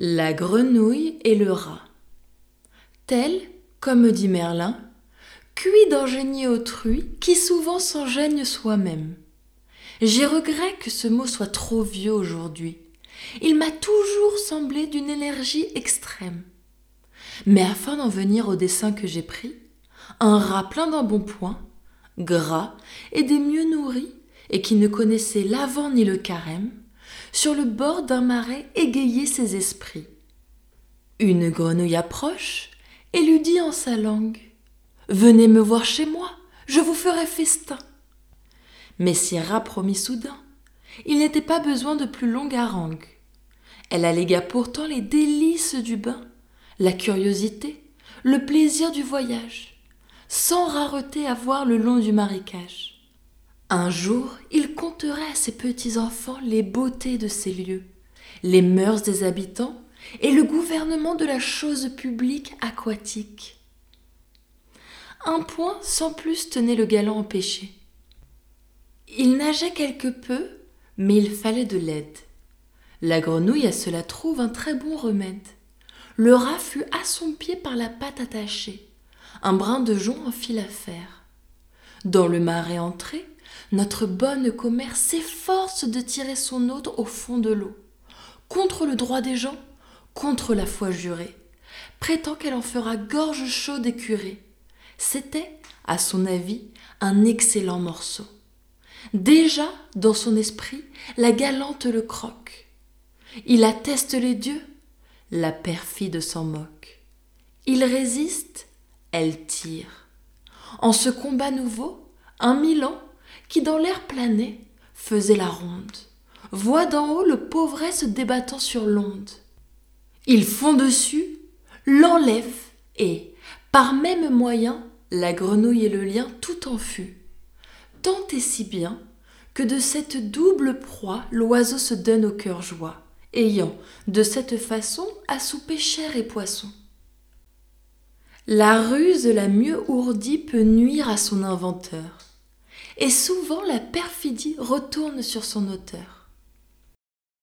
La grenouille et le rat. Tel, comme dit Merlin, cuit d'un génie autrui qui souvent s'engêne soi-même. J'ai regret que ce mot soit trop vieux aujourd'hui. Il m'a toujours semblé d'une énergie extrême. Mais afin d'en venir au dessin que j'ai pris, un rat plein d'embonpoint, gras et des mieux nourris, et qui ne connaissait l'avant ni le carême, sur le bord d'un marais égayait ses esprits. Une grenouille approche et lui dit en sa langue Venez me voir chez moi, je vous ferai festin. Messire promit soudain. Il n'était pas besoin de plus longue harangue. Elle allégua pourtant les délices du bain, la curiosité, le plaisir du voyage, sans rareté à voir le long du marécage. Un jour, il conterait à ses petits-enfants les beautés de ces lieux, les mœurs des habitants et le gouvernement de la chose publique aquatique. Un point sans plus tenait le galant empêché. Il nageait quelque peu, mais il fallait de l'aide. La grenouille à cela trouve un très bon remède. Le rat fut à son pied par la patte attachée. Un brin de jonc en fit l'affaire. Dans le marais entré, notre bonne commère s'efforce de tirer son hôte au fond de l'eau, contre le droit des gens, contre la foi jurée, prétend qu'elle en fera gorge chaude et curée. C'était, à son avis, un excellent morceau. Déjà, dans son esprit, la galante le croque. Il atteste les dieux, la perfide s'en moque. Il résiste, elle tire. En ce combat nouveau, un Milan, qui dans l'air planait, faisait la ronde, voit d'en haut le pauvret se débattant sur l'onde. Ils font dessus, l'enlèvent, et, par même moyen, la grenouille et le lien tout en fut. Tant et si bien que de cette double proie l'oiseau se donne au cœur joie, ayant, de cette façon, à chair et poisson. La ruse la mieux ourdie peut nuire à son inventeur et souvent la perfidie retourne sur son auteur.